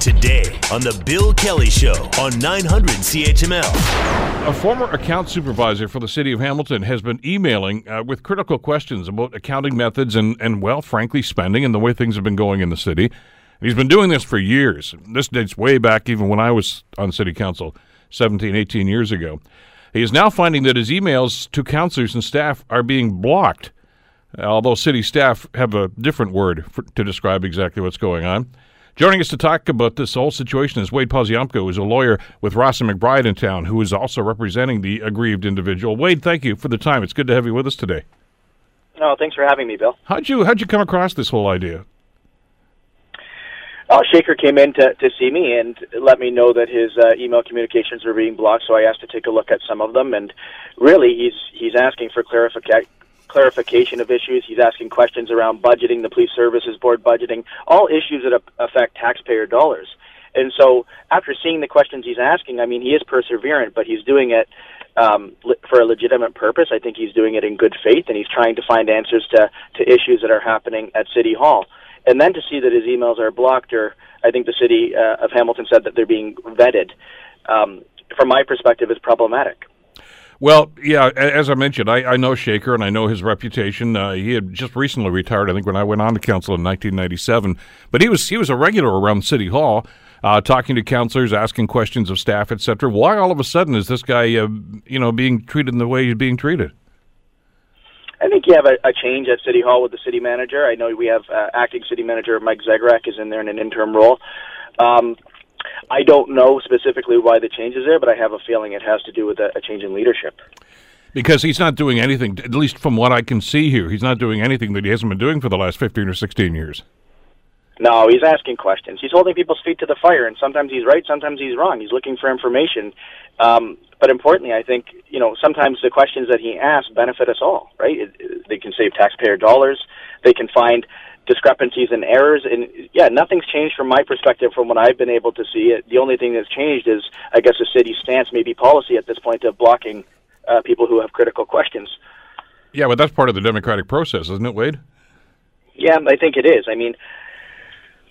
Today on The Bill Kelly Show on 900 CHML. A former account supervisor for the city of Hamilton has been emailing uh, with critical questions about accounting methods and, and, well, frankly, spending and the way things have been going in the city. He's been doing this for years. This dates way back even when I was on city council 17, 18 years ago. He is now finding that his emails to councilors and staff are being blocked, although city staff have a different word for, to describe exactly what's going on. Joining us to talk about this whole situation is Wade Poziomka, who's a lawyer with Ross and McBride in town, who is also representing the aggrieved individual. Wade, thank you for the time. It's good to have you with us today. No, oh, thanks for having me, Bill. How'd you how'd you come across this whole idea? Shaker came in to, to see me and let me know that his uh, email communications were being blocked. So I asked to take a look at some of them, and really, he's he's asking for clarification clarification of issues. He's asking questions around budgeting, the police services board budgeting, all issues that affect taxpayer dollars. And so, after seeing the questions he's asking, I mean, he is perseverant, but he's doing it um, for a legitimate purpose. I think he's doing it in good faith, and he's trying to find answers to to issues that are happening at City Hall and then to see that his emails are blocked, or I think the city uh, of Hamilton said that they're being vetted, um, from my perspective, is problematic. Well, yeah, as I mentioned, I, I know Shaker and I know his reputation. Uh, he had just recently retired, I think, when I went on to council in 1997. But he was he was a regular around City Hall, uh, talking to councilors, asking questions of staff, etc. Why all of a sudden is this guy, uh, you know, being treated in the way he's being treated? I think you have a, a change at City Hall with the city manager. I know we have uh, acting city manager Mike Zegarac is in there in an interim role. Um, I don't know specifically why the change is there, but I have a feeling it has to do with a, a change in leadership. Because he's not doing anything, at least from what I can see here, he's not doing anything that he hasn't been doing for the last 15 or 16 years. No, he's asking questions. He's holding people's feet to the fire, and sometimes he's right, sometimes he's wrong. He's looking for information. Um, but importantly, I think you know sometimes the questions that he asks benefit us all. Right? It, it, they can save taxpayer dollars. They can find discrepancies and errors. And yeah, nothing's changed from my perspective from what I've been able to see. It, the only thing that's changed is, I guess, the city's stance, maybe policy at this point of blocking uh, people who have critical questions. Yeah, but that's part of the democratic process, isn't it, Wade? Yeah, I think it is. I mean,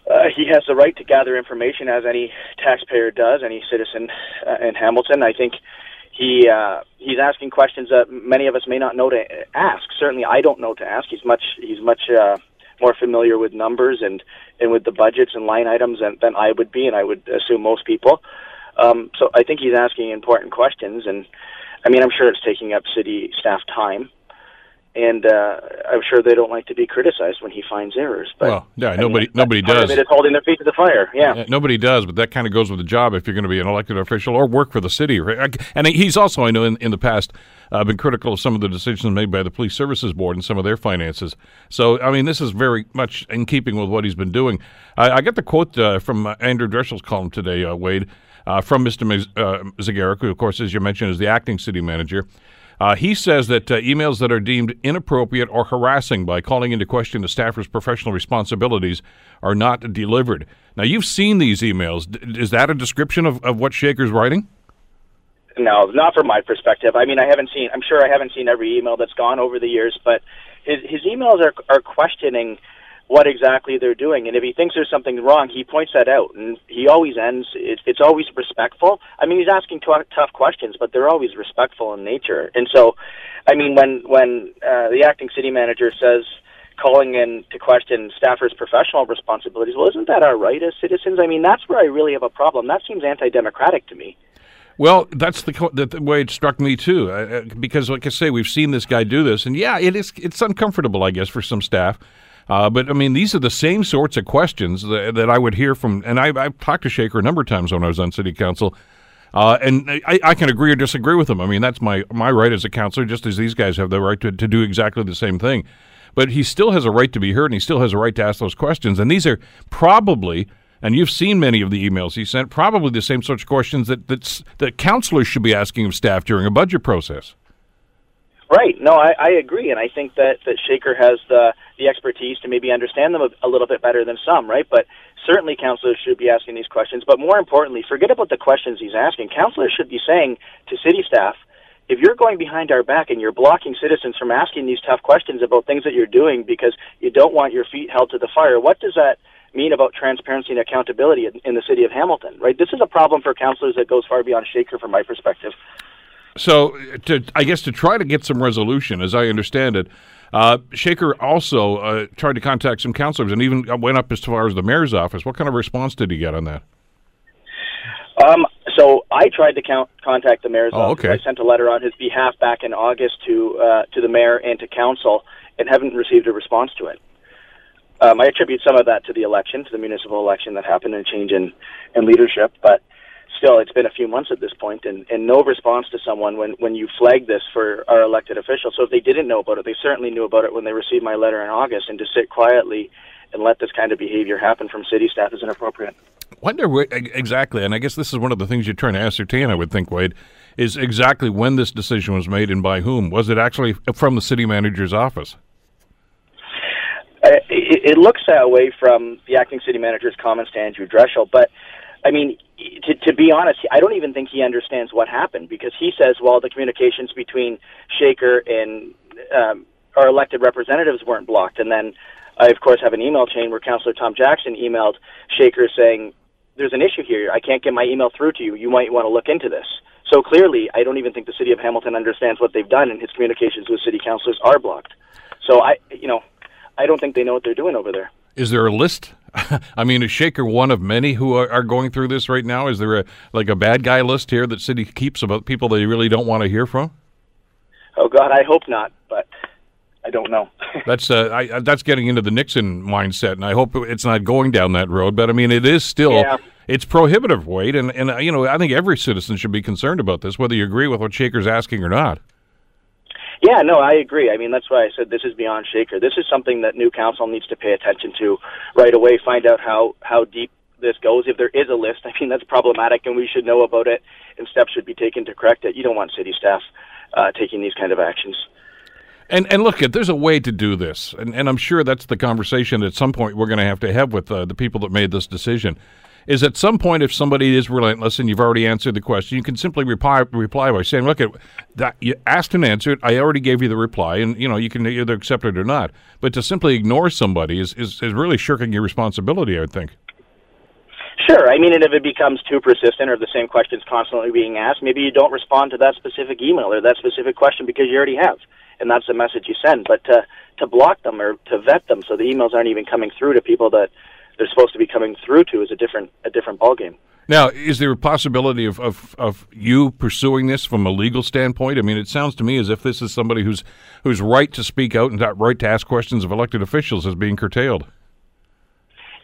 uh, he has the right to gather information as any taxpayer does, any citizen uh, in Hamilton. I think he uh, he's asking questions that many of us may not know to ask. Certainly, I don't know to ask. He's much he's much uh, more familiar with numbers and and with the budgets and line items than, than I would be, and I would assume most people. Um, so I think he's asking important questions, and I mean I'm sure it's taking up city staff time and uh, I'm sure they don't like to be criticized when he finds errors. But well, yeah, I nobody mean, nobody does. It is holding their feet to the fire. Yeah. yeah. nobody does, but that kind of goes with the job if you're going to be an elected official or work for the city. And he's also, I know, in, in the past, uh, been critical of some of the decisions made by the police services board and some of their finances. So, I mean, this is very much in keeping with what he's been doing. I, I got the quote uh, from uh, Andrew Dreschel's column today, uh, Wade. Uh, from Mr. Zegarac, who, of course, as you mentioned, is the acting city manager. Uh, he says that uh, emails that are deemed inappropriate or harassing by calling into question the staffer's professional responsibilities are not delivered. Now, you've seen these emails. D- is that a description of, of what Shaker's writing? No, not from my perspective. I mean, I haven't seen. I'm sure I haven't seen every email that's gone over the years, but his his emails are are questioning what exactly they're doing. And if he thinks there's something wrong, he points that out. And he always ends, it, it's always respectful. I mean, he's asking t- tough questions, but they're always respectful in nature. And so, I mean, when, when uh, the acting city manager says, calling in to question staffers' professional responsibilities, well, isn't that our right as citizens? I mean, that's where I really have a problem. That seems anti democratic to me. Well, that's the, the, way it struck me too, uh, uh, because, like I say, we've seen this guy do this, and yeah, it is it's uncomfortable, I guess, for some staff. Uh, but I mean, these are the same sorts of questions that, that I would hear from, and I, have talked to Shaker a number of times when I was on city council. Uh, and I, I, can agree or disagree with him. I mean, that's my, my right as a counselor, just as these guys have the right to, to do exactly the same thing. But he still has a right to be heard, and he still has a right to ask those questions. And these are probably, and you've seen many of the emails he sent, probably the same sorts of questions that, that, that counselors should be asking of staff during a budget process. Right. No, I, I agree, and I think that that Shaker has the the expertise to maybe understand them a, a little bit better than some. Right, but certainly counselors should be asking these questions. But more importantly, forget about the questions he's asking. Counselors should be saying to city staff, if you're going behind our back and you're blocking citizens from asking these tough questions about things that you're doing because you don't want your feet held to the fire, what does that mean about transparency and accountability in, in the city of Hamilton? Right. This is a problem for councillors that goes far beyond Shaker, from my perspective. So, to, I guess to try to get some resolution, as I understand it, uh, Shaker also uh, tried to contact some councillors and even went up as far as the mayor's office. What kind of response did he get on that? Um, so I tried to count, contact the mayor's oh, office. Okay. I sent a letter on his behalf back in August to uh, to the mayor and to council, and haven't received a response to it. Um, I attribute some of that to the election, to the municipal election that happened, and change in, in leadership. But still, it's been a few months at this point, and, and no response to someone when, when you flag this for our elected officials. So if they didn't know about it, they certainly knew about it when they received my letter in August, and to sit quietly and let this kind of behavior happen from city staff is inappropriate. Wonder where, exactly, and I guess this is one of the things you're trying to ascertain. I would think, Wade, is exactly when this decision was made and by whom. Was it actually from the city manager's office? Uh, it, it looks that way from the acting city manager's comments to Andrew Dreschel, but I mean, to, to be honest, I don't even think he understands what happened because he says, well, the communications between Shaker and um, our elected representatives weren't blocked. And then I, of course, have an email chain where Councillor Tom Jackson emailed Shaker saying, there's an issue here. I can't get my email through to you. You might want to look into this. So clearly, I don't even think the city of Hamilton understands what they've done, and his communications with city councilors are blocked. So I, you know, I don't think they know what they're doing over there. Is there a list? I mean, is Shaker one of many who are, are, going through this right now? Is there a like a bad guy list here that city keeps about people they really don't want to hear from? Oh God, I hope not, but I don't know. that's uh, I, that's getting into the Nixon mindset, and I hope it's not going down that road. But I mean, it is still yeah. it's prohibitive, Wade, and and uh, you know I think every citizen should be concerned about this, whether you agree with what Shaker's asking or not. Yeah, no, I agree. I mean, that's why I said this is beyond Shaker. This is something that new council needs to pay attention to right away. Find out how how deep this goes. If there is a list, I mean, that's problematic, and we should know about it, and steps should be taken to correct it. You don't want city staff uh, taking these kind of actions. And and look, there's a way to do this, and and I'm sure that's the conversation at some point we're going to have to have with uh, the people that made this decision. Is at some point, if somebody is relentless and you've already answered the question, you can simply reply reply by saying, "Look, at that you asked and answered. I already gave you the reply, and you know you can either accept it or not." But to simply ignore somebody is is, is really shirking your responsibility. I would think. Sure. I mean, and if it becomes too persistent or the same question's constantly being asked, maybe you don't respond to that specific email or that specific question because you already have and that's the message you send. But to to block them or to vet them so the emails aren't even coming through to people that they're supposed to be coming through to is a different a different ballgame. Now, is there a possibility of, of, of you pursuing this from a legal standpoint? I mean, it sounds to me as if this is somebody whose whose right to speak out and that right to ask questions of elected officials is being curtailed.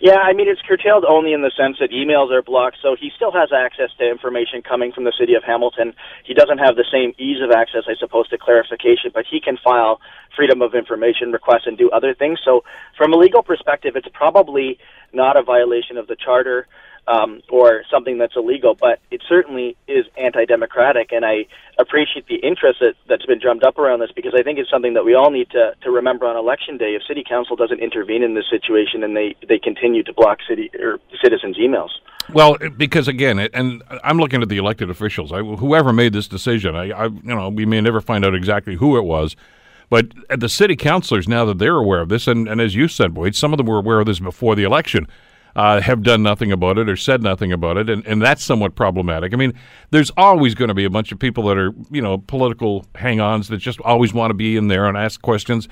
Yeah, I mean, it's curtailed only in the sense that emails are blocked, so he still has access to information coming from the city of Hamilton. He doesn't have the same ease of access, I suppose, to clarification, but he can file freedom of information requests and do other things. So, from a legal perspective, it's probably not a violation of the charter um, or something that's illegal, but it certainly is anti-democratic, and I appreciate the interest that, that's been drummed up around this because I think it's something that we all need to, to remember on election day. If city council doesn't intervene in this situation and they, they continue to block city or citizens' emails. Well, because again, and I'm looking at the elected officials. I, whoever made this decision, I, I, you know, we may never find out exactly who it was. But the city councilors, now that they're aware of this, and, and as you said, Boyd, some of them were aware of this before the election uh, have done nothing about it or said nothing about it, and, and that's somewhat problematic. I mean, there's always going to be a bunch of people that are, you know, political hang-ons that just always want to be in there and ask questions,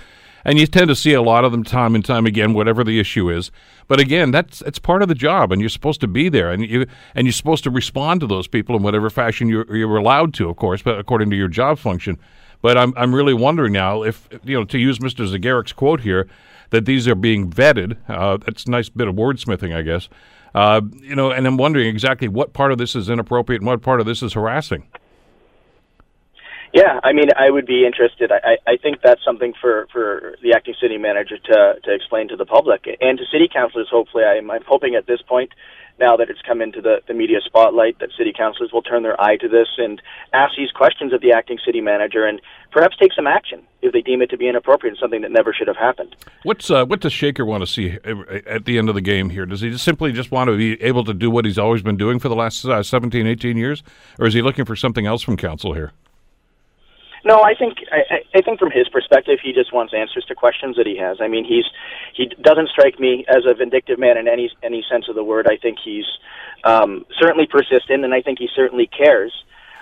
and you tend to see a lot of them time and time again, whatever the issue is. But again, that's it's part of the job, and you're supposed to be there, and you and you're supposed to respond to those people in whatever fashion you're, you're allowed to, of course, but according to your job function. But I'm I'm really wondering now if you know to use Mr. Zegarac's quote here that these are being vetted. Uh, that's a nice bit of wordsmithing, I guess. Uh, you know, and I'm wondering exactly what part of this is inappropriate and what part of this is harassing. Yeah, I mean, I would be interested. I, I think that's something for, for the acting city manager to, to explain to the public and to city councilors. Hopefully, I'm, I'm hoping at this point, now that it's come into the, the media spotlight, that city councilors will turn their eye to this and ask these questions of the acting city manager and perhaps take some action if they deem it to be inappropriate and something that never should have happened. What's uh, what does Shaker want to see at the end of the game here? Does he just simply just want to be able to do what he's always been doing for the last uh, 17, 18 years, or is he looking for something else from council here? No, I think I, I think from his perspective, he just wants answers to questions that he has. I mean, he's he doesn't strike me as a vindictive man in any any sense of the word. I think he's um, certainly persistent, and I think he certainly cares.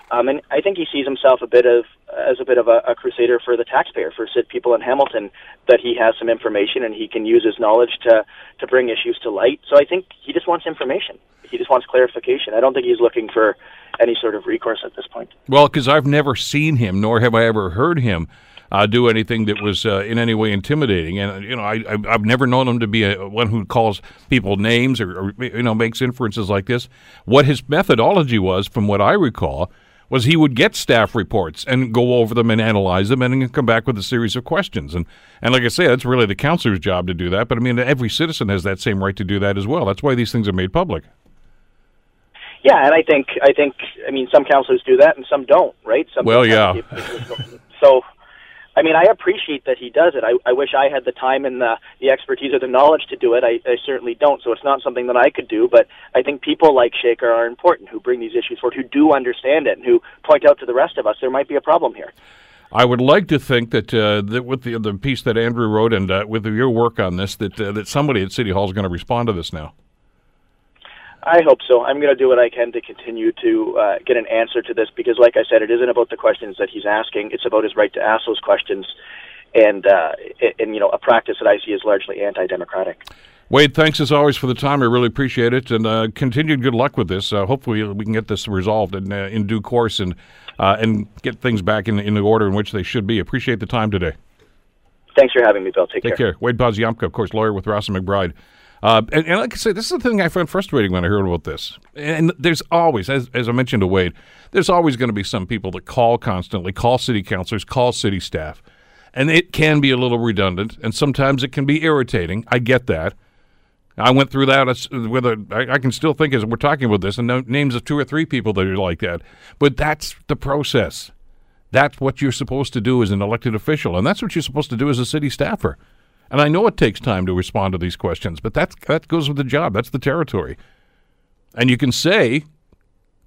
Um, and I think he sees himself a bit of as a bit of a, a crusader for the taxpayer, for people in Hamilton, that he has some information and he can use his knowledge to to bring issues to light. So I think he just wants information. He just wants clarification. I don't think he's looking for any sort of recourse at this point. Well, because I've never seen him, nor have I ever heard him. Uh, do anything that was uh, in any way intimidating. And you know, I, have never known him to be a, one who calls people names or, or, you know makes inferences like this. What his methodology was, from what I recall, was he would get staff reports and go over them and analyze them and then come back with a series of questions. And and like I say, that's really the counselor's job to do that. But I mean, every citizen has that same right to do that as well. That's why these things are made public. Yeah, and I think I think I mean some counselors do that and some don't, right? Some well, yeah. So I mean, I appreciate that he does it. I, I wish I had the time and the, the expertise or the knowledge to do it. I, I certainly don't, so it's not something that I could do. But I think people like Shaker are important, who bring these issues forward, who do understand it, and who point out to the rest of us there might be a problem here. I would like to think that, uh, that with the the piece that Andrew wrote and uh, with your work on this, that uh, that somebody at City Hall is going to respond to this now. I hope so. I'm going to do what I can to continue to uh, get an answer to this because, like I said, it isn't about the questions that he's asking. It's about his right to ask those questions, and uh, and you know, a practice that I see is largely anti-democratic. Wade, thanks as always for the time. I really appreciate it, and uh, continued good luck with this. Uh, hopefully, we can get this resolved in uh, in due course and uh, and get things back in in the order in which they should be. Appreciate the time today. Thanks for having me, Bill. Take, Take care. care. Wade Poziomka, of course, lawyer with Ross and McBride. Uh, and, and, like I say, this is the thing I find frustrating when I heard about this. And there's always, as, as I mentioned to Wade, there's always going to be some people that call constantly, call city councilors, call city staff. And it can be a little redundant, and sometimes it can be irritating. I get that. I went through that with can still think as we're talking about this, and names of two or three people that are like that. But that's the process. That's what you're supposed to do as an elected official, and that's what you're supposed to do as a city staffer. And I know it takes time to respond to these questions, but that's, that goes with the job. That's the territory. And you can say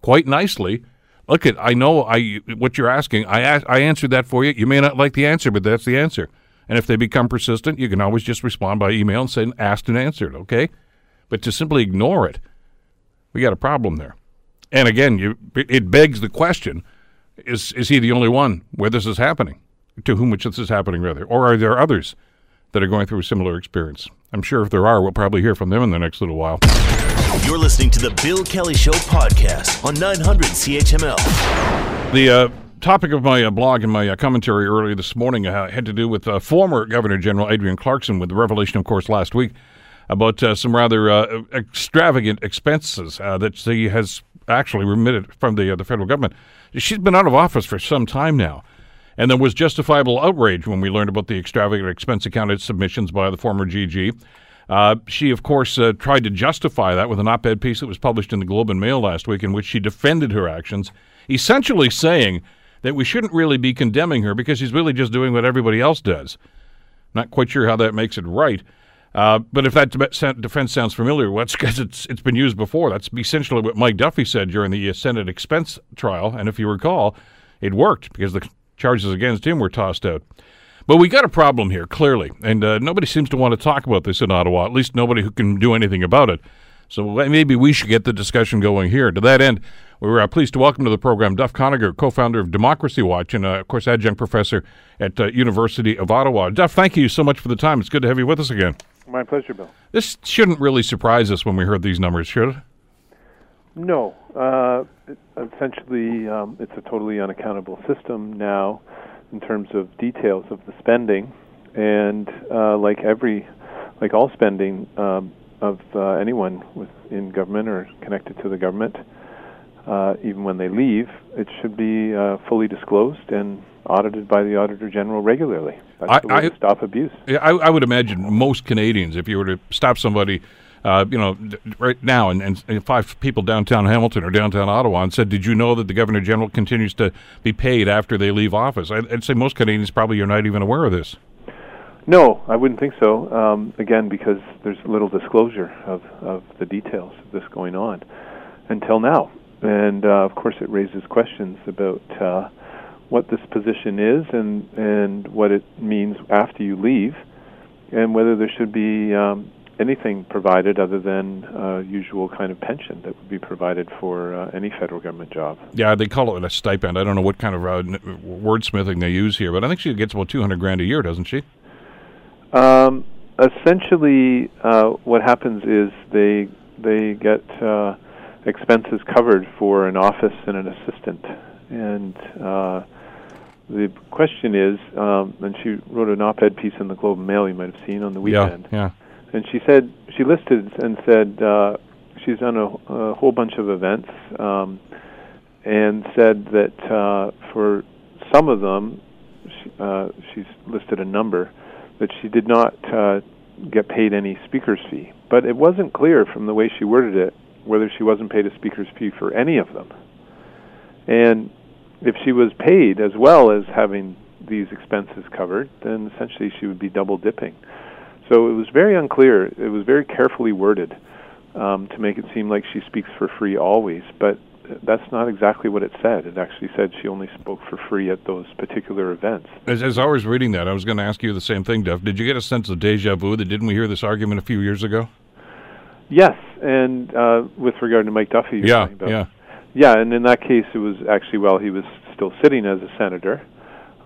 quite nicely, look at I know I what you're asking. I I answered that for you. You may not like the answer, but that's the answer. And if they become persistent, you can always just respond by email and say asked and answered, okay? But to simply ignore it, we got a problem there. And again, you it begs the question, is is he the only one where this is happening? To whom which this is happening rather? Or are there others that are going through a similar experience. I'm sure if there are, we'll probably hear from them in the next little while. You're listening to the Bill Kelly Show podcast on 900 CHML. The uh, topic of my uh, blog and my uh, commentary earlier this morning uh, had to do with uh, former Governor General Adrienne Clarkson, with the revelation, of course, last week about uh, some rather extravagant expenses that he has actually remitted from the the federal government. She's been out of office for some time now. And there was justifiable outrage when we learned about the extravagant expense accounted submissions by the former GG. Uh, she, of course, uh, tried to justify that with an op ed piece that was published in the Globe and Mail last week in which she defended her actions, essentially saying that we shouldn't really be condemning her because she's really just doing what everybody else does. Not quite sure how that makes it right. Uh, but if that defense sounds familiar, well, it's because it's, it's been used before. That's essentially what Mike Duffy said during the Senate expense trial. And if you recall, it worked because the charges against him were tossed out. But we got a problem here, clearly, and uh, nobody seems to want to talk about this in Ottawa, at least nobody who can do anything about it. So maybe we should get the discussion going here. To that end, we're uh, pleased to welcome to the program Duff Conacher, co-founder of Democracy Watch and, uh, of course, adjunct professor at uh, University of Ottawa. Duff, thank you so much for the time. It's good to have you with us again. My pleasure, Bill. This shouldn't really surprise us when we heard these numbers, should it? No. Uh, essentially, um, it's a totally unaccountable system now in terms of details of the spending, and uh, like every, like all spending um, of uh, anyone within government or connected to the government, uh, even when they leave, it should be uh, fully disclosed and audited by the Auditor General regularly. That's I, the way I, to stop abuse. Yeah, I, I would imagine most Canadians, if you were to stop somebody uh, you know, right now, and, and five people downtown Hamilton or downtown Ottawa, and said, "Did you know that the Governor General continues to be paid after they leave office?" I'd, say most Canadians probably are not even aware of this. No, I wouldn't think so. Um, again, because there's little disclosure of, of the details of this going on until now, and uh, of course, it raises questions about uh, what this position is and and what it means after you leave, and whether there should be um, anything provided other than uh, usual kind of pension that would be provided for uh, any federal government job. Yeah, they call it a stipend. I don't know what kind of uh, wordsmithing they use here, but I think she gets about two hundred grand a year, doesn't she? Um, essentially, uh, what happens is they they get uh, expenses covered for an office and an assistant, and uh, the question is, um, and she wrote an op-ed piece in the Globe and Mail you might have seen on the weekend. Yeah, yeah. And she said she listed and said uh, she's done a, a whole bunch of events, um, and said that uh, for some of them, she, uh, she's listed a number that she did not uh, get paid any speaker's fee. But it wasn't clear from the way she worded it whether she wasn't paid a speaker's fee for any of them. And if she was paid as well as having these expenses covered, then essentially she would be double dipping. So it was very unclear. It was very carefully worded um, to make it seem like she speaks for free always, but that's not exactly what it said. It actually said she only spoke for free at those particular events. As, as I was reading that, I was going to ask you the same thing, Duff. Did you get a sense of deja vu that didn't we hear this argument a few years ago? Yes, and uh, with regard to Mike Duffy, yeah, yeah, yeah, and in that case, it was actually while he was still sitting as a senator,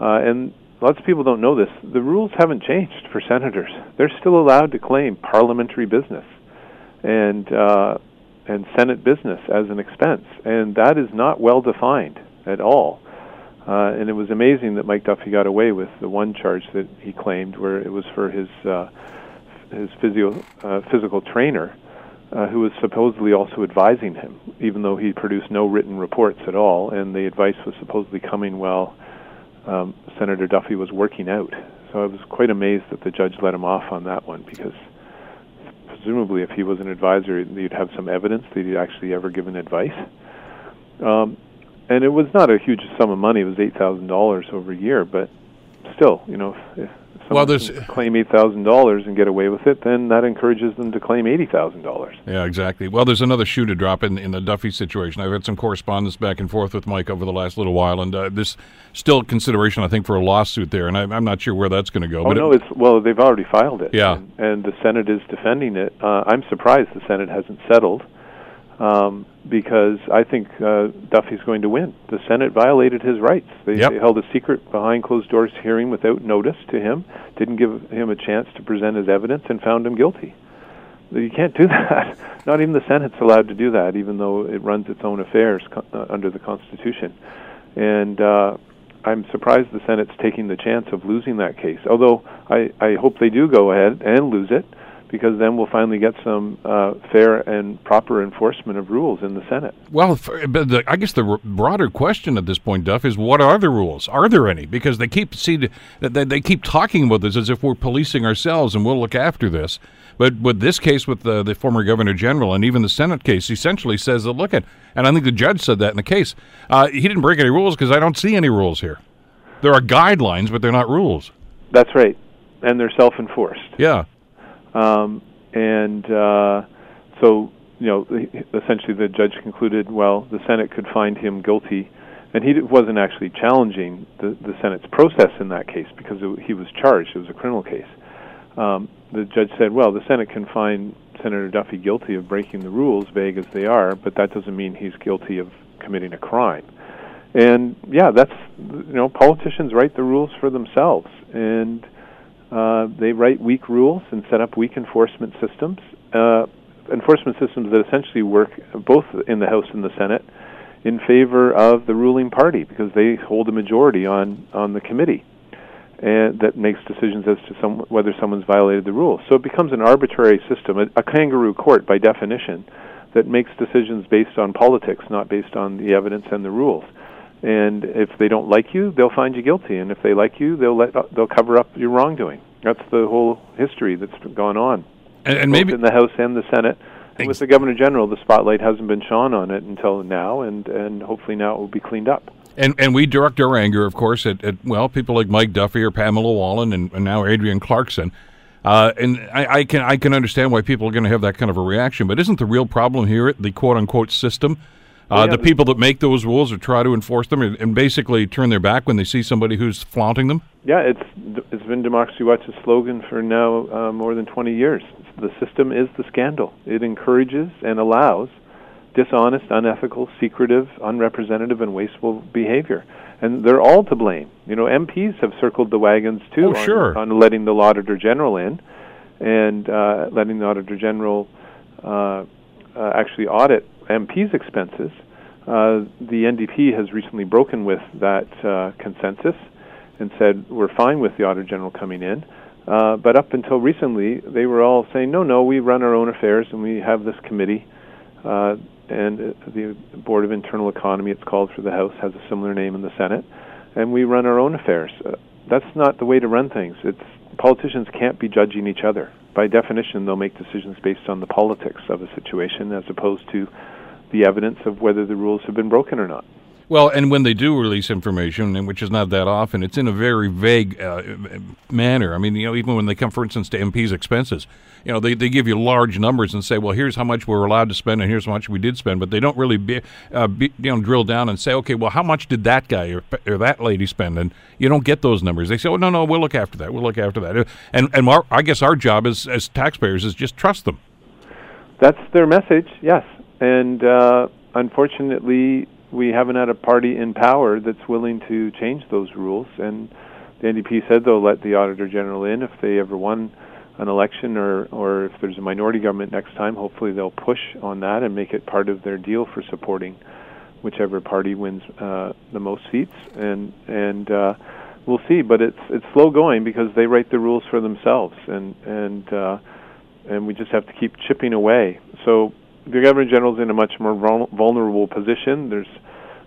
uh, and lots of people don't know this. The rules haven't changed for senators; they're still allowed to claim parliamentary business and uh, and Senate business as an expense, and that is not well defined at all. Uh, and it was amazing that Mike Duffy got away with the one charge that he claimed, where it was for his uh, his physio uh, physical trainer uh, who was supposedly also advising him, even though he produced no written reports at all, and the advice was supposedly coming while um, Senator Duffy was working out. So I was quite amazed that the judge let him off on that one because presumably, if he was an advisor, you'd have some evidence that he'd actually ever given advice. Um, and it was not a huge sum of money; it was eight thousand dollars over a year, but still, you know, if, well, there's claim eight thousand dollars and get away with it, then that encourages them to claim eighty thousand dollars. Yeah, exactly. Well, there's another shoe to drop in in the Duffy situation. I've had some correspondence back and forth with Mike over the last little while, and uh, there's still consideration, I think, for a lawsuit there, and I, am not sure where that's going to go. Oh but no, it, it's well, they've already filed it. Yeah, and, and the Senate is defending it. Uh, I'm surprised the Senate hasn't settled um, because I think uh, Duffy's going to win. The Senate violated his rights. They, yep. they held a secret behind closed doors hearing without notice to him, didn't give him a chance to present his evidence, and found him guilty. You can't do that. Not even the Senate's allowed to do that, even though it runs its own affairs co- uh, under the Constitution. And uh, I'm surprised the Senate's taking the chance of losing that case. Although I, I hope they do go ahead and lose it because then we'll finally get some uh, fair and proper enforcement of rules in the Senate. Well, but the, I guess the broader question at this point, Duff, is what are the rules? Are there any? Because they keep see they, they keep talking about this as if we're policing ourselves and we'll look after this. But with this case with the, the former governor general and even the Senate case, essentially says that look at, and I think the judge said that in the case, uh, he didn't break any rules because I don't see any rules here. There are guidelines, but they're not rules. That's right, and they're self-enforced. Yeah. Um, and uh, so, you know, essentially the judge concluded, well, the Senate could find him guilty, and he wasn't actually challenging the, the Senate's process in that case because it, he was charged. It was a criminal case. Um, the judge said, well, the Senate can find Senator Duffy guilty of breaking the rules, vague as they are, but that doesn't mean he's guilty of committing a crime. And yeah, that's you know, politicians write the rules for themselves, and uh, they write weak rules and set up weak enforcement systems. Uh, enforcement systems that essentially work both in the House and the Senate in favor of the ruling party because they hold a majority on on the committee and that makes decisions as to some, whether someone's violated the rules. So it becomes an arbitrary system, a, a kangaroo court by definition, that makes decisions based on politics, not based on the evidence and the rules. And if they don't like you, they'll find you guilty. And if they like you, they'll let they'll cover up your wrongdoing. That's the whole history that's gone on. And, and maybe in the House and the Senate. And with the Governor General, the spotlight hasn't been shone on it until now, and and hopefully now it will be cleaned up. And and we direct our anger, of course, at, at well people like Mike Duffy or Pamela Wallin and, and now Adrienne Clarkson. Uh, and I, I, can I can understand why people are going to have that kind of a reaction, but isn't the real problem here the quote unquote system Uh, the people that make those rules or try to enforce them and, and basically turn their back when they see somebody who's flaunting them? Yeah, it's it's been Democracy Watch's slogan for now uh, more than 20 years. The system is the scandal. It encourages and allows dishonest, unethical, secretive, unrepresentative, and wasteful behavior. And they're all to blame. You know, MPs have circled the wagons too Oh, on, sure. on letting the Auditor General in and uh, letting the Auditor General uh, uh, actually audit MPs' expenses. Uh, the NDP has recently broken with that uh, consensus and said we're fine with the Auditor General coming in. Uh, but up until recently, they were all saying, no, no, we run our own affairs and we have this committee. Uh, and uh, the Board of Internal Economy, it's called for the House, has a similar name in the Senate. And we run our own affairs. Uh, that's not the way to run things. It's politicians can't be judging each other. By definition, they'll make decisions based on the politics of a situation as opposed to the evidence of whether the rules have been broken or not. Well, and when they do release information, which is not that often, it's in a very vague uh, manner. I mean, you know, even when they come, for instance, to MPs' expenses, you know, they, they give you large numbers and say, well, here's how much we're allowed to spend, and here's how much we did spend, but they don't really, be, uh, be, you know, drill down and say, okay, well, how much did that guy or, or that lady spend? And you don't get those numbers. They say, oh, no, no, we'll look after that. We'll look after that. And and our, I guess our job as as taxpayers is just trust them. That's their message, yes. And uh, unfortunately, we haven't had a party in power that's willing to change those rules. And the NDP said they'll let the Auditor General in if they ever won an election or, or if there's a minority government next time. Hopefully, they'll push on that and make it part of their deal for supporting whichever party wins uh, the most seats. And and uh, we'll see. But it's it's slow going because they write the rules for themselves, and and uh, and we just have to keep chipping away. So the Governor General's in a much more vul- vulnerable position. There's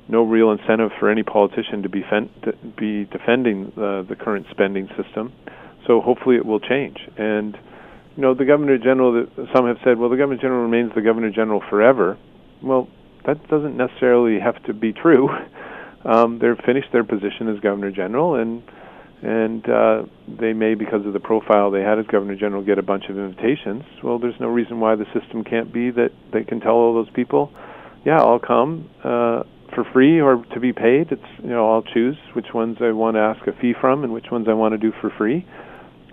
no real incentive for any politician to be, fen- to be defending uh, the current spending system. So hopefully it will change. And you know, the Governor General. Some have said, well, the Governor General remains the Governor General forever. Well, that doesn't necessarily have to be true. Um, they've finished their position as Governor General, and and uh, they may, because of the profile they had as Governor General, get a bunch of invitations. Well, there's no reason why the system can't be that they can tell all those people, yeah, I'll come uh, for free or to be paid. It's you know I'll choose which ones I want to ask a fee from and which ones I want to do for free,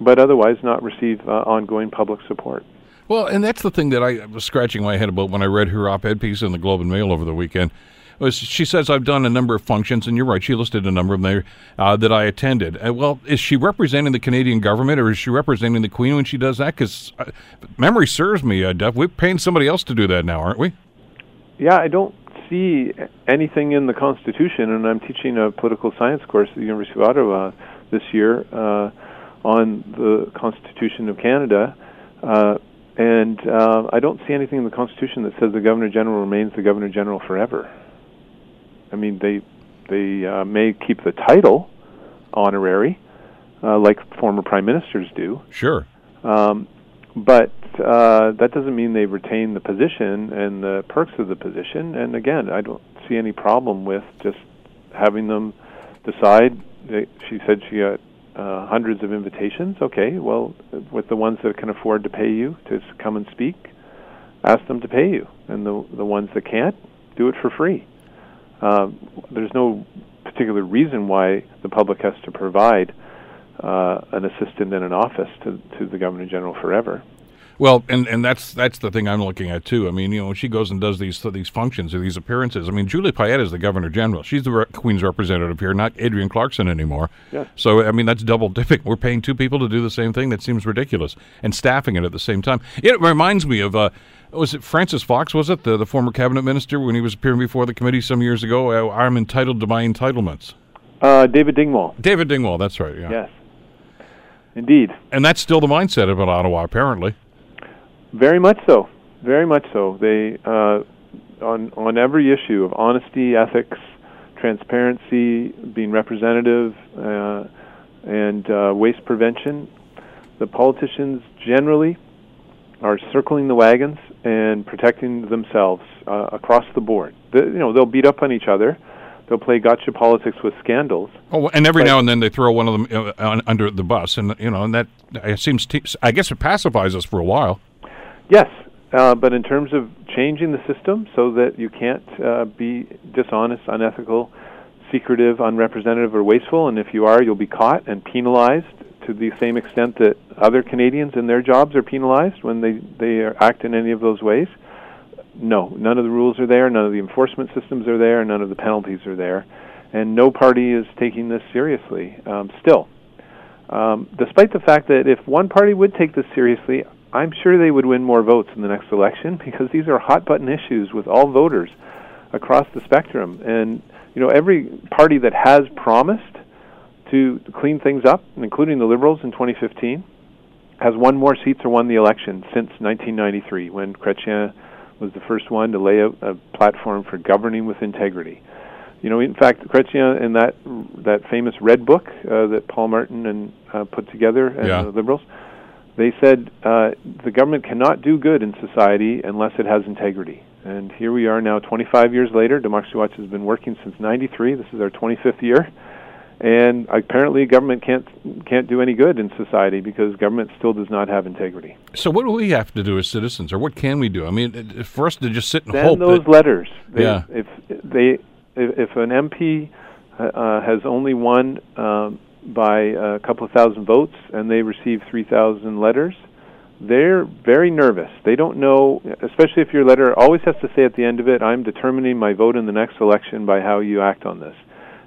but otherwise not receive uh, ongoing public support. Well, and that's the thing that I was scratching my head about when I read her op-ed piece in the Globe and Mail over the weekend. Was she says I've done a number of functions, and you're right. She listed a number of them there uh, that I attended. Uh, well, is she representing the Canadian government, or is she representing the Queen when she does that? Because uh, memory serves me, uh, Duff. We're paying somebody else to do that now, aren't we? Yeah, I don't see anything in the Constitution, and I'm teaching a political science course at the University of Ottawa this year uh, on the Constitution of Canada. Uh, and uh, I don't see anything in the Constitution that says the Governor General remains the Governor General forever. I mean, they they uh, may keep the title honorary, uh, like former prime ministers do, Sure. um, but uh, that doesn't mean they retain the position and the perks of the position. And again, I don't see any problem with just having them decide. They, she said she got uh, hundreds of invitations. Okay, well, with the ones that can afford to pay you to come and speak, ask them to pay you, and the the ones that can't, do it for free. Um, there's no particular reason why the public has to provide uh, an assistant in an office to to the governor general forever. Well, and, and that's that's the thing I'm looking at too. I mean, you know, when she goes and does these these functions or these appearances. I mean, Julie Payette is the Governor General. She's the re- Queen's representative here, not Adrienne Clarkson anymore. Yes. So I mean, that's double dipping. We're paying two people to do the same thing. That seems ridiculous, and staffing it at the same time. It reminds me of uh, was it Francis Fox? Was it the the former cabinet minister when he was appearing before the committee some years ago? Uh, I'm entitled to my entitlements. Uh, David Dingwall. David Dingwall. That's right. Yeah. Yes, indeed, And that's still the mindset of Ottawa, apparently. very much so. Very much so. They uh, on on every issue of honesty, ethics, transparency, being representative, uh, and uh, waste prevention. The politicians generally are circling the wagons and protecting themselves uh, across the board. The, you know, they'll beat up on each other. They'll play gotcha politics with scandals. Oh, and every now and then they throw one of them uh, un- under the bus, and you know, and that it seems. T- I guess it pacifies us for a while. Yes, uh, but in terms of changing the system so that you can't uh, be dishonest, unethical, secretive, unrepresentative, or wasteful, and if you are, you'll be caught and penalized to the same extent that other Canadians in their jobs are penalized when they they act in any of those ways. No, none of the rules are there, none of the enforcement systems are there, none of the penalties are there, and no party is taking this seriously. Um, still, um, despite the fact that if one party would take this seriously, I'm sure they would win more votes in the next election because these are hot button issues with all voters across the spectrum. And you know, every party that has promised to clean things up, including the Liberals in 2015, has won more seats or won the election since 1993 when Chrétien was the first one to lay out a platform for governing with integrity. You know, in fact, Chrétien in that that famous Red Book uh, that Paul Martin and uh, put together and Yeah. the Liberals, they said uh, the government cannot do good in society unless it has integrity. And here we are now, 25 years later. Democracy Watch has been working since '93. This is our 25th year, and apparently, government can't can't do any good in society because government still does not have integrity. So what do we have to do as citizens, or what can we do? I mean, for us to just sit and Send hope those that, letters. They, Yeah. If they, if, an MP uh, has only won um, by a couple of thousand votes and they receive 3,000 letters, they're very nervous. They don't know, especially if your letter always has to say at the end of it, "I'm determining my vote in the next election by how you act on this,"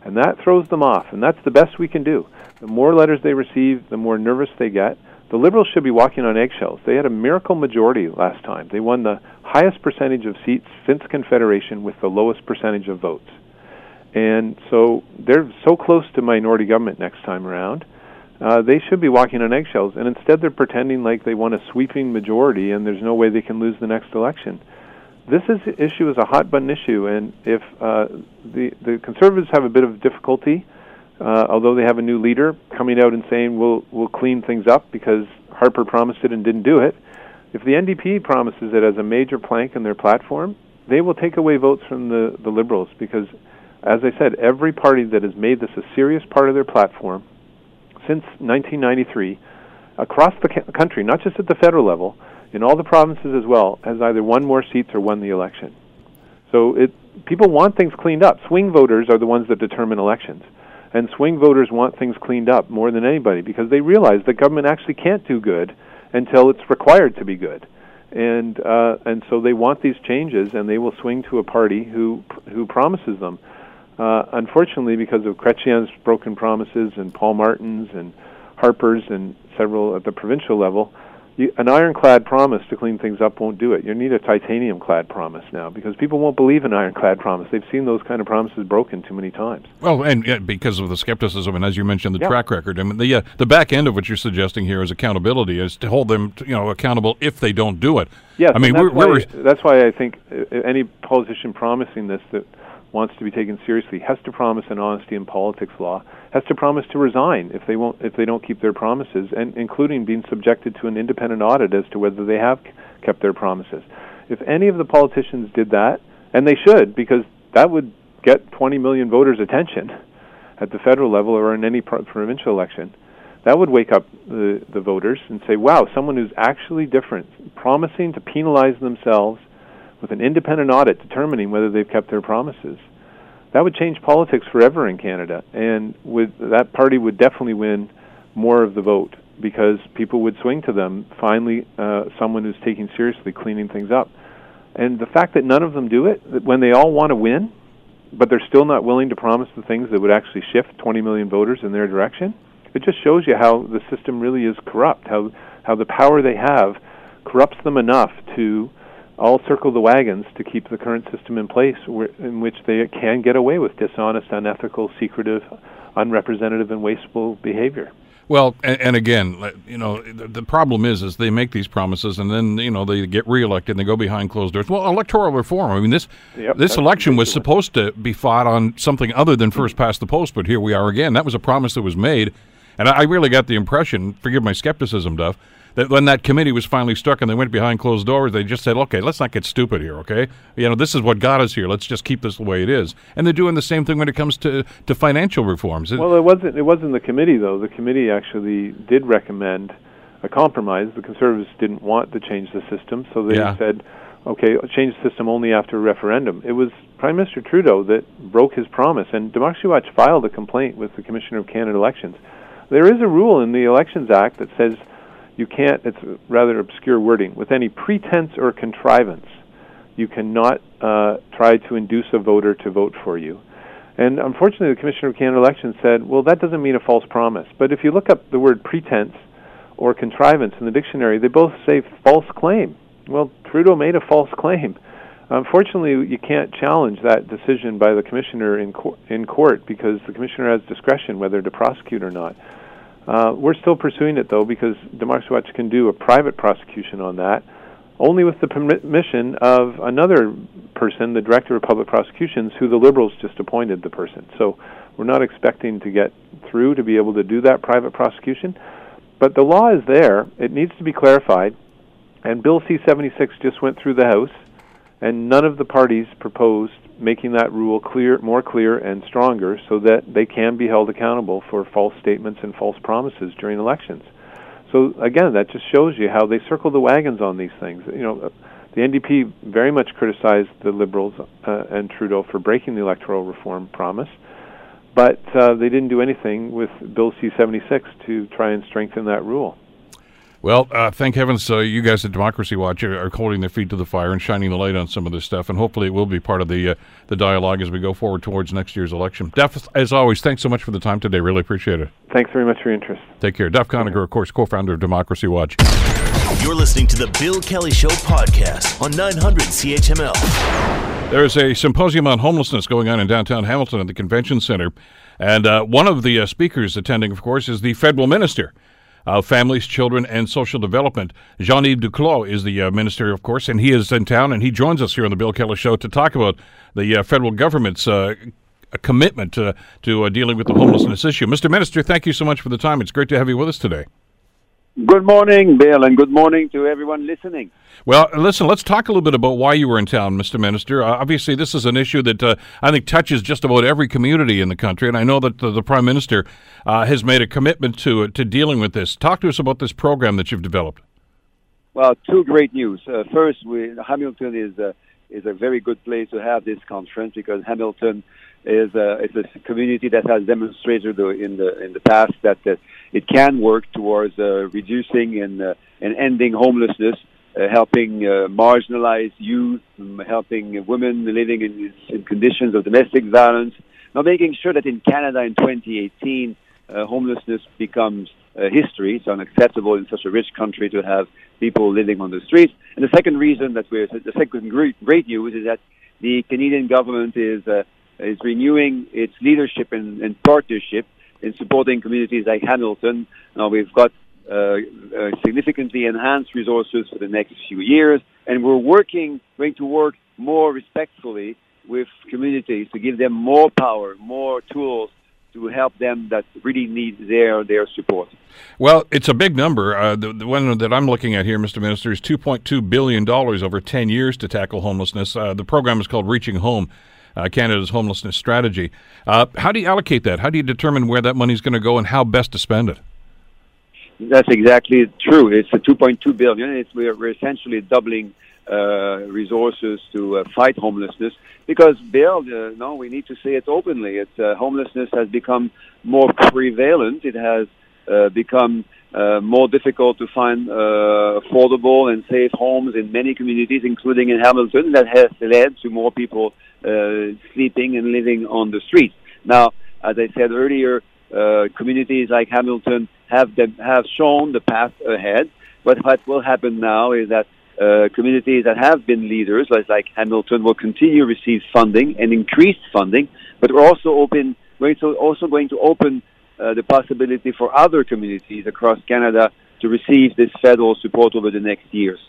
and that throws them off. And that's the best we can do. The more letters they receive, the more nervous they get. The Liberals should be walking on eggshells. They had a miracle majority last time. They won the highest percentage of seats since Confederation with the lowest percentage of votes. And so they're so close to minority government next time around. Uh, they should be walking on eggshells, and instead they're pretending like they won a sweeping majority and there's no way they can lose the next election. This is, issue is a hot button issue, and if uh, the the conservatives have a bit of difficulty, uh, although they have a new leader coming out and saying we'll we'll clean things up because Harper promised it and didn't do it. If the NDP promises it as a major plank in their platform, they will take away votes from the the Liberals because, as I said, every party that has made this a serious part of their platform since 1993 across the ca- country, not just at the federal level, in all the provinces as well, has either won more seats or won the election. So it people want things cleaned up. Swing voters are the ones that determine elections. And swing voters want things cleaned up more than anybody because they realize that government actually can't do good until it's required to be good. And uh, and so they want these changes and they will swing to a party who who promises them. Uh, unfortunately, because of Chrétien's broken promises and Paul Martin's and Harper's and several at the provincial level, you, an ironclad promise to clean things up won't do it. You need a titanium-clad promise now because people won't believe an ironclad promise. They've seen those kind of promises broken too many times. well, and yeah, because of the skepticism, and as you mentioned, the Yeah. track record. I mean, the uh, the back end of what you're suggesting here is accountability, is to hold them, you know, accountable if they don't do it. Yes, I mean, we're, that's, we're why, that's why I think uh, any politician promising this that wants to be taken seriously has to promise an honesty in politics law, has to promise to resign if they won't if they don't keep their promises, and including being subjected to an independent audit as to whether they have kept their promises. If any of the politicians did that, and they should, because that would get 20 million voters' attention at the federal level or in any pro- provincial election, that would wake up the, the voters and say, wow, someone who's actually different, promising to penalize themselves with an independent audit determining whether they've kept their promises. That would change politics forever in Canada, and with, that party would definitely win more of the vote because people would swing to them, finally, uh, someone who's taking seriously cleaning things up. And the fact that none of them do it, when they all want to win, but they're still not willing to promise the things that would actually shift 20 million voters in their direction, it just shows you how the system really is corrupt, how, how the power they have corrupts them enough to all circle the wagons to keep the current system in place where, in which they can get away with dishonest, unethical, secretive, unrepresentative, and wasteful behavior. Well, and, and again, you know, the, the problem is, is they make these promises and then you know they get reelected and they go behind closed doors. Well, electoral reform. I mean, this Yep, this election was supposed to be fought on something other than first past the post, but here we are again. That was a promise that was made, and I, I really got the impression. Forgive my skepticism, Duff. That when that committee was finally struck and they went behind closed doors, they just said, "Okay, let's not get stupid here. Okay, you know this is what got us here. Let's just keep this the way it is." And they're doing the same thing when it comes to, to financial reforms. Well, it wasn't. It wasn't the committee though. The committee actually did recommend a compromise. The Conservatives didn't want to change the system, so they Yeah. said, okay, change the system only after a referendum. It was Prime Minister Trudeau that broke his promise, and Democracy Watch filed a complaint with the Commissioner of Canada Elections. There is a rule in the Elections Act that says you can't, it's rather obscure wording, with any pretense or contrivance, you cannot uh, try to induce a voter to vote for you. And unfortunately, the Commissioner of Canada Elections said, well, that doesn't mean a false promise. But if you look up the word pretense or contrivance in the dictionary, they both say false claim. Well, Trudeau made a false claim. Unfortunately, you can't challenge that decision by the commissioner in, court, in court because the commissioner has discretion whether to prosecute or not. Uh, we're still pursuing it though because Democracy can do a private prosecution on that, only with the permission of another person, the director of public prosecutions, who the Liberals just appointed the person. So we're not expecting to get through to be able to do that private prosecution. But the law is there; it needs to be clarified. And Bill C-76 just went through the House, and none of the parties proposed making that rule clear, more clear and stronger, so that they can be held accountable for false statements and false promises during elections. So again, that just shows you how they circle the wagons on these things. You know, the NDP very much criticized the Liberals uh, and Trudeau for breaking the electoral reform promise, but uh, they didn't do anything with Bill C-76 to try and strengthen that rule. Well, uh, thank heavens uh, you guys at Democracy Watch are, are holding their feet to the fire and shining the light on some of this stuff, and hopefully it will be part of the uh, the dialogue as we go forward towards next year's election. Duff, as always, thanks so much for the time today. Really appreciate it. Thanks very much for your interest. Take care. Duff Conacher, of course, co-founder of Democracy Watch. You're listening to the Bill Kelly Show podcast on 900 CHML. There is a symposium on homelessness going on in downtown Hamilton at the convention center, and uh, one of the uh, speakers attending, of course, is the federal minister of Families, Children, and Social Development. Jean-Yves Duclos is the uh, minister, of course, and he is in town, and he joins us here on the Bill Kelly Show to talk about the uh, federal government's uh, commitment to, to uh, dealing with the homelessness issue. Mr. Minister, thank you so much for the time. It's great to have you with us today. Good morning, Bill, and good morning to everyone listening. Well, listen, let's talk a little bit about why you were in town, Mr. Minister. Uh, obviously, this is an issue that uh, I think touches just about every community in the country, and I know that the, the Prime Minister uh, has made a commitment to to dealing with this. Talk to us about this program that you've developed. Well, two great news. Uh, first, we, Hamilton is a, is a very good place to have this conference because Hamilton is a, is a community that has demonstrated in the in the past that uh, it can work towards uh, reducing and uh, and ending homelessness, uh, helping uh, marginalized youth, um, helping women living in, in conditions of domestic violence. Now, making sure that in Canada in 2018, uh, homelessness becomes uh, history. It's unacceptable in such a rich country to have people living on the streets. And the second reason that we're the second great, great news is that the Canadian government is is renewing its leadership and, and partnership in supporting communities like Hamilton. Now we've got uh, uh, significantly enhanced resources for the next few years, and we're working, going to work more respectfully with communities to give them more power, more tools to help them that really need their their support. Well, it's a big number. Uh, the, the, one that I'm looking at here, Mr. Minister, is 2.2 billion dollars over 10 years to tackle homelessness. Uh, the program is called Reaching Home. Uh, Canada's homelessness strategy. Uh, how do you allocate that? How do you determine where that money is going to go and how best to spend it? That's exactly true. It's a 2.2 billion. It's, we're, essentially doubling uh, resources to uh, fight homelessness because, Bill, uh, no, we need to say it openly. It's uh, homelessness has become more prevalent. It has uh, become uh, more difficult to find uh, affordable and safe homes in many communities, including in Hamilton. That has led to more people uh, sleeping and living on the streets. Now, as I said earlier, uh, communities like Hamilton have have shown the path ahead. But what will happen now is that uh, communities that have been leaders, like Hamilton, will continue to receive funding and increased funding. But we're also open, to also going to open uh, the possibility for other communities across Canada to receive this federal support over the next years.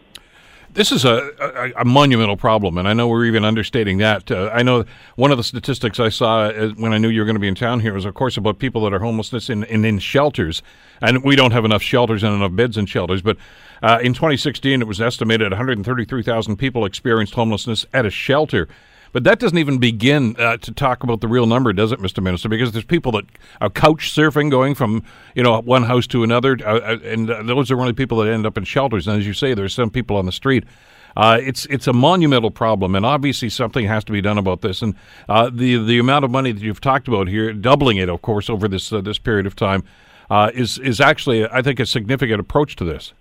This is a, a, a, monumental problem, and I know we're even understating that. Uh, I know one of the statistics I saw uh, when I knew you were going to be in town here was, of course, about people that are homelessness in, in, in shelters. And we don't have enough shelters and enough beds in shelters. But uh, in 2016, it was estimated 133,000 people experienced homelessness at a shelter. But that doesn't even begin uh, to talk about the real number, does it, Mr. Minister? Because there's people that are couch surfing, going from you know one house to another, uh, uh and those are only people that end up in shelters. And as you say, there's some people on the street. Uh, it's it's a monumental problem, and obviously something has to be done about this. And uh, the the amount of money that you've talked about here, doubling it, of course, over this uh, this period of time, uh, is is actually, I think, a significant approach to this.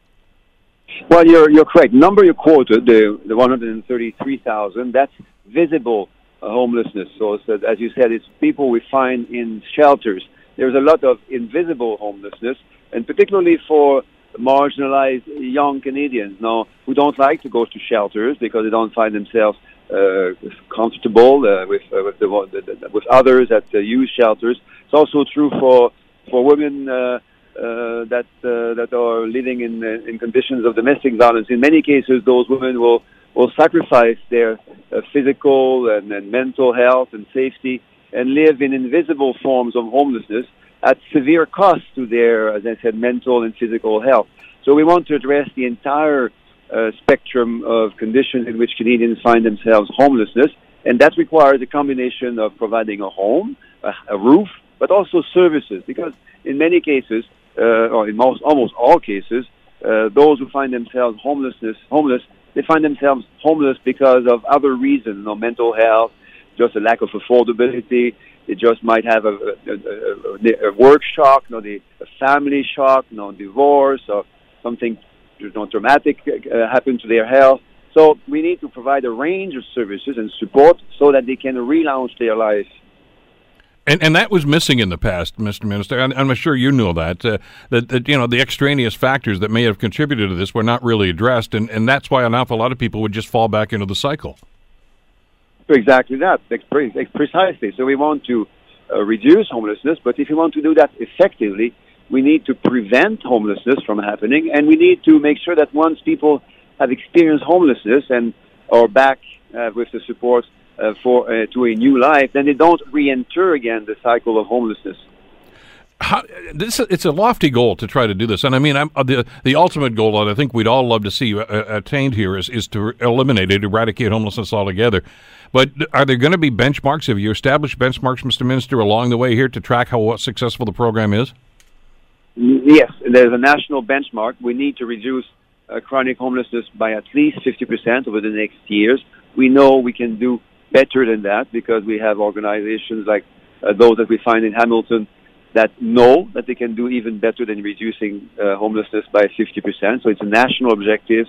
Well, you're you're correct. Number you quoted, the the 133,000, that's visible uh, homelessness. So, as you said, it's people we find in shelters. There's a lot of invisible homelessness, and particularly for marginalized young Canadians now who don't like to go to shelters because they don't find themselves uh, comfortable uh, with uh, with, the, with others that uh, use shelters. It's also true for for women uh, that that are living in in conditions of domestic violence. In many cases, those women will will sacrifice their uh, physical and, and mental health and safety and live in invisible forms of homelessness at severe cost to their, as I said, mental and physical health. So we want to address the entire uh, spectrum of conditions in which Canadians find themselves homelessness, and that requires a combination of providing a home, a, a roof, but also services, because in many cases, uh, or in most, almost all cases, uh, those who find themselves homelessness, homeless, they find themselves homeless because of other reasons, you know, mental health, just a lack of affordability. They just might have a, a, a, a work shock, you know, the, a family shock, you know, divorce, or something you know, dramatic uh, happen to their health. So we need to provide a range of services and support so that they can relaunch their life and, and that was missing in the past, Mr. Minister. And I'm sure you know that, uh, that that you know the extraneous factors that may have contributed to this were not really addressed, and, and that's why an awful lot of people would just fall back into the cycle. Exactly that, precisely. So we want to uh, reduce homelessness, but if we want to do that effectively, we need to prevent homelessness from happening, and we need to make sure that once people have experienced homelessness and are back uh, with the support uh, for uh, to a new life, then they don't re-enter again the cycle of homelessness. How, this it's a lofty goal to try to do this, and I mean I'm, uh, the the ultimate goal that I think we'd all love to see uh, attained here is is to eliminate it, eradicate homelessness altogether. But are there going to be benchmarks? Have you established benchmarks, Mr. Minister, along the way here to track how successful the program is? Yes, there's a national benchmark. We need to reduce uh, chronic homelessness by at least 50% over the next years. We know we can do better than that because we have organizations like uh, those that we find in Hamilton that know that they can do even better than reducing uh, homelessness by 50%. So it's a national objective.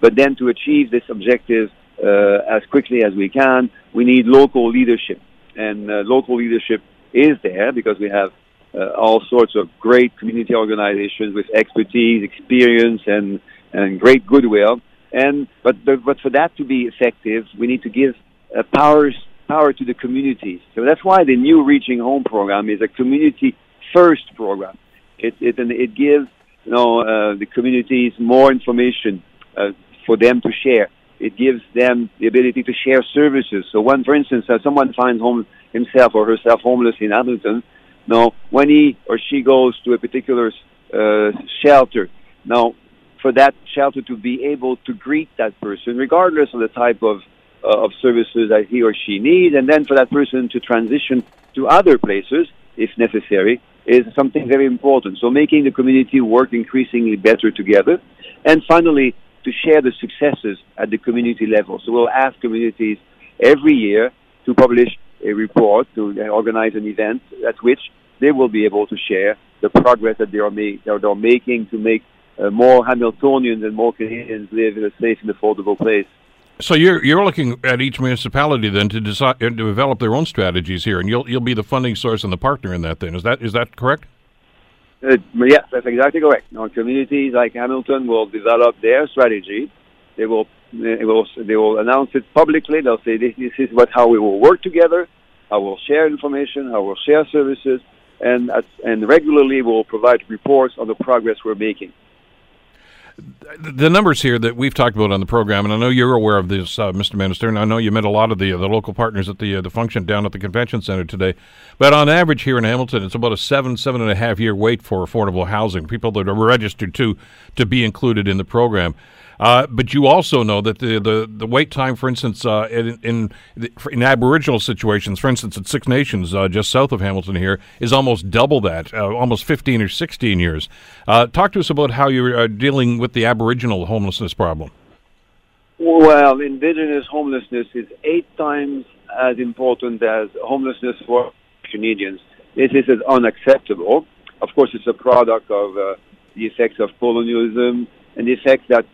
But then to achieve this objective uh, as quickly as we can, we need local leadership. And uh, local leadership is there because we have uh, all sorts of great community organizations with expertise, experience, and, and great goodwill. And but but for that to be effective, we need to give uh, powers power to the communities. So that's why the new Reaching Home program is a community first program. It it and it gives you know uh, the communities more information uh, for them to share. It gives them the ability to share services. So when, for instance, uh, someone finds home himself or herself homeless in Hamilton, now when he or she goes to a particular uh, shelter, now for that shelter to be able to greet that person, regardless of the type of uh, of services that he or she needs, and then for that person to transition to other places if necessary is something very important. So making the community work increasingly better together, and finally to share the successes at the community level. So we'll ask communities every year to publish a report, to organize an event at which they will be able to share the progress that they are, make, that they are making to make uh, more Hamiltonians and more Canadians live in a safe and affordable place. So you're you're looking at each municipality then to decide uh, to develop their own strategies here, and you'll you'll be the funding source and the partner in that. Then is that is that correct? Uh, yes, that's exactly correct. Now, communities like Hamilton will develop their strategy. They will they will they will announce it publicly. They'll say this, this is what how we will work together. I will share information. I will share services, and and regularly we'll provide reports on the progress we're making the numbers here that we've talked about on the program, and I know you're aware of this, uh, Mr. Minister, and I know you met a lot of the uh, the local partners at the uh, the function down at the convention center today. But on average here in Hamilton, it's about a seven seven and a half year wait for affordable housing. People that are registered to to be included in the program. Uh, but you also know that the, the, the wait time, for instance, uh, in, in, in Aboriginal situations, for instance, at Six Nations, uh, just south of Hamilton here, is almost double that, uh, almost 15 or 16 years. Uh, talk to us about how you're dealing with the Aboriginal homelessness problem. Well, Indigenous homelessness is eight times as important as homelessness for Canadians. This is unacceptable. Of course, it's a product of uh, the effects of colonialism and the effects that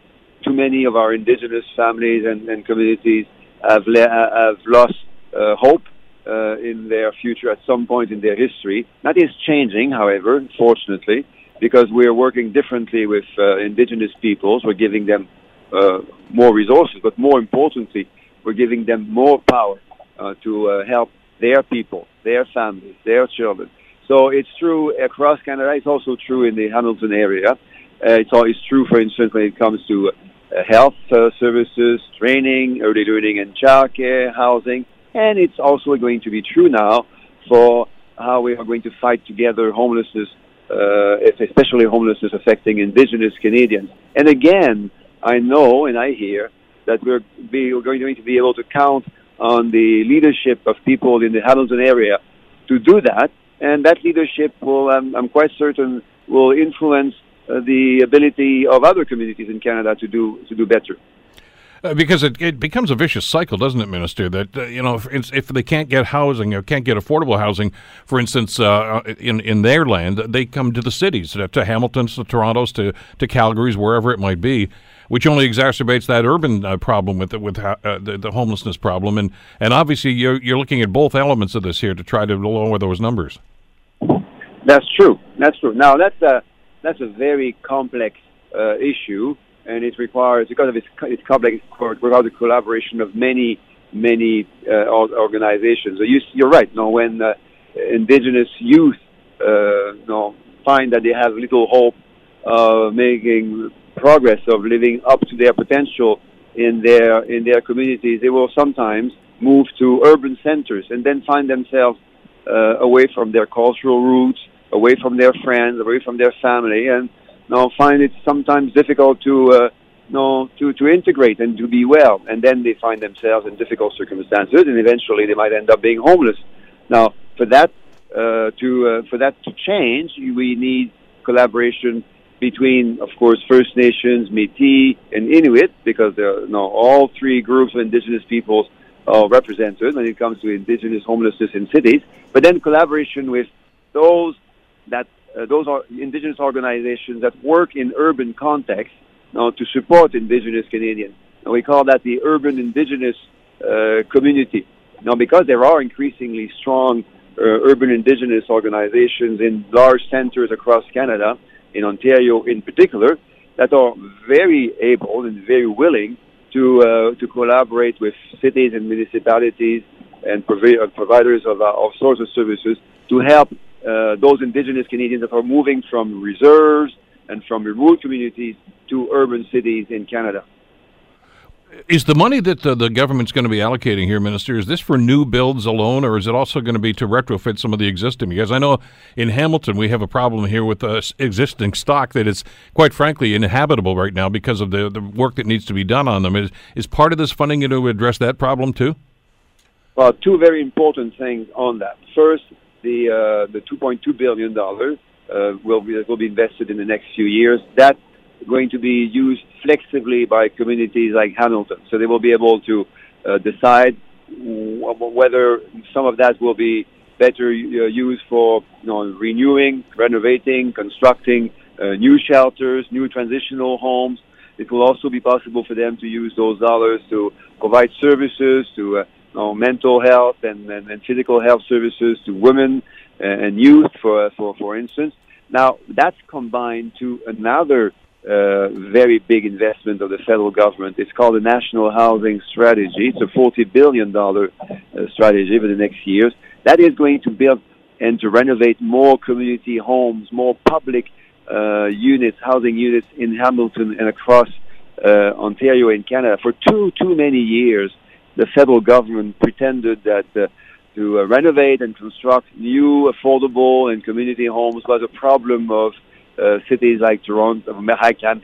too many of our indigenous families and, and communities have, le- have lost uh, hope uh, in their future at some point in their history. That is changing, however, fortunately, because we are working differently with uh, indigenous peoples. We're giving them uh, more resources, but more importantly, we're giving them more power uh, to uh, help their people, their families, their children. So it's true across Canada. It's also true in the Hamilton area. Uh, it's always true, for instance, when it comes to uh, health uh, services, training, early learning and childcare, housing, and it's also going to be true now for how we are going to fight together homelessness, uh, especially homelessness affecting Indigenous Canadians. And again, I know and I hear that we're, we're going to be able to count on the leadership of people in the Hamilton area to do that. And that leadership will, um, I'm quite certain, will influence uh, the ability of other communities in Canada to do to do better. Uh, because it, it becomes a vicious cycle, doesn't it, Minister? That uh, you know, if, if, they can't get housing or can't get affordable housing, for instance, uh, in in their land, they come to the cities, to, to Hamilton's, to Toronto's, to to Calgary's, wherever it might be which only exacerbates that urban uh, problem with the, with uh, the, the, homelessness problem. And and obviously, you're you're looking at both elements of this here to try to lower those numbers. That's true. That's true. Now that's that's a very complex uh, issue, and it requires because of its its complex it requires the collaboration of many many uh, organizations. So you, you're right. No, when uh, indigenous youth uh, no, find that they have little hope of making progress of living up to their potential in their in their communities, they will sometimes move to urban centers and then find themselves uh, away from their cultural roots, away from their friends, away from their family, and you know, find it sometimes difficult to uh, you know, to to integrate and to be well. And then they find themselves in difficult circumstances, and eventually they might end up being homeless. Now, for that uh, to uh, for that to change, we need collaboration between, of course, First Nations, Métis, and Inuit, because are, you know, all three groups of indigenous peoples are represented when it comes to indigenous homelessness in cities. But then collaboration with those that uh, those are indigenous organizations that work in urban contexts now to support indigenous Canadians. And we call that the urban indigenous uh, community. Now, because there are increasingly strong uh, urban indigenous organizations in large centers across Canada, in Ontario in particular, that are very able and very willing to uh, to collaborate with cities and municipalities and provi- providers of, uh, of sorts of services to help uh, those Indigenous Canadians that are moving from reserves and from remote communities to urban cities in Canada. Is the money that the, the government's going to be allocating here, Minister, is this for new builds alone, or is it also going to be to retrofit some of the existing? Because I know in Hamilton we have a problem here with the existing stock that is, quite frankly, inhabitable right now because of the, the work that needs to be done on them. Is, is part of this funding going to address that problem too? Well, two very important things on that. First, the uh, the 2.2 billion dollars uh, will be will be invested in the next few years. That's going to be used flexibly by communities like Hamilton. So they will be able to uh, decide whether some of that will be better uh, used for you know, renewing, renovating, constructing uh, new shelters, new transitional homes. It will also be possible for them to use those dollars to provide services to uh, know, mental health and, and, and, physical health services to women and youth, for, for, for instance. Now, that's combined to another uh, very big investment of the federal government. It's called the National Housing Strategy. It's a $40 billion uh, strategy for the next years. That is going to build and to renovate more community homes, more public uh, units, housing units in Hamilton and across uh, Ontario and Canada. For too, too many years, the federal government pretended that uh, to uh, renovate and construct new, affordable, and community homes was a problem of uh, cities like Toronto,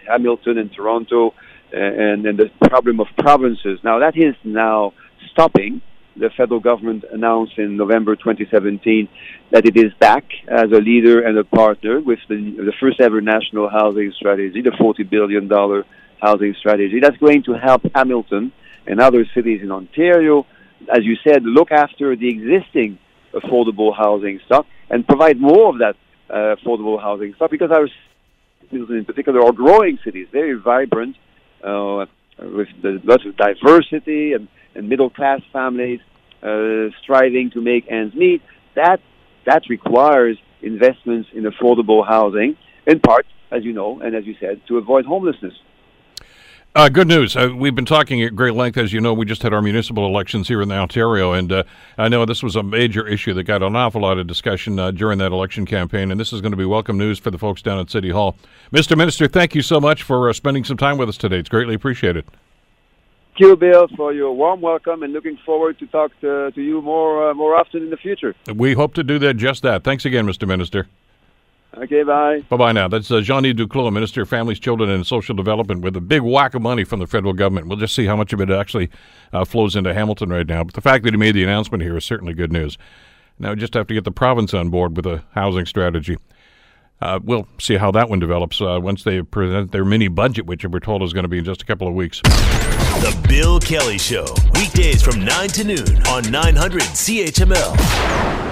Hamilton, and Toronto, and, and the problem of provinces. Now that is now stopping. The federal government announced in November 2017 that it is back as a leader and a partner with the, the first ever national housing strategy, the $40 billion housing strategy. That's going to help Hamilton and other cities in Ontario, as you said, look after the existing affordable housing stock and provide more of that uh, affordable housing stock because our cities in particular are growing cities, very vibrant, uh, with lots of diversity and, and middle class families uh, striving to make ends meet. That that requires investments in affordable housing, in part, as you know, and as you said, to avoid homelessness. Uh, good news. Uh, we've been talking at great length. As you know, we just had our municipal elections here in Ontario, and uh, I know this was a major issue that got an awful lot of discussion uh, during that election campaign, and this is going to be welcome news for the folks down at City Hall. Mr. Minister, thank you so much for uh, spending some time with us today. It's greatly appreciated. Thank you, Bill, for your warm welcome, and looking forward to talk to, to you more uh, more often in the future. We hope to do that. Just that. Thanks again, Mr. Minister. Okay, bye. Bye bye now. That's uh, Jean Yves Duclos, Minister of Families, Children, and Social Development, with a big whack of money from the federal government. We'll just see how much of it actually uh, flows into Hamilton right now. But the fact that he made the announcement here is certainly good news. Now we just have to get the province on board with a housing strategy. Uh, we'll see how that one develops uh, once they present their mini budget, which we're told is going to be in just a couple of weeks. The Bill Kelly Show, weekdays from 9 to noon on 900 CHML.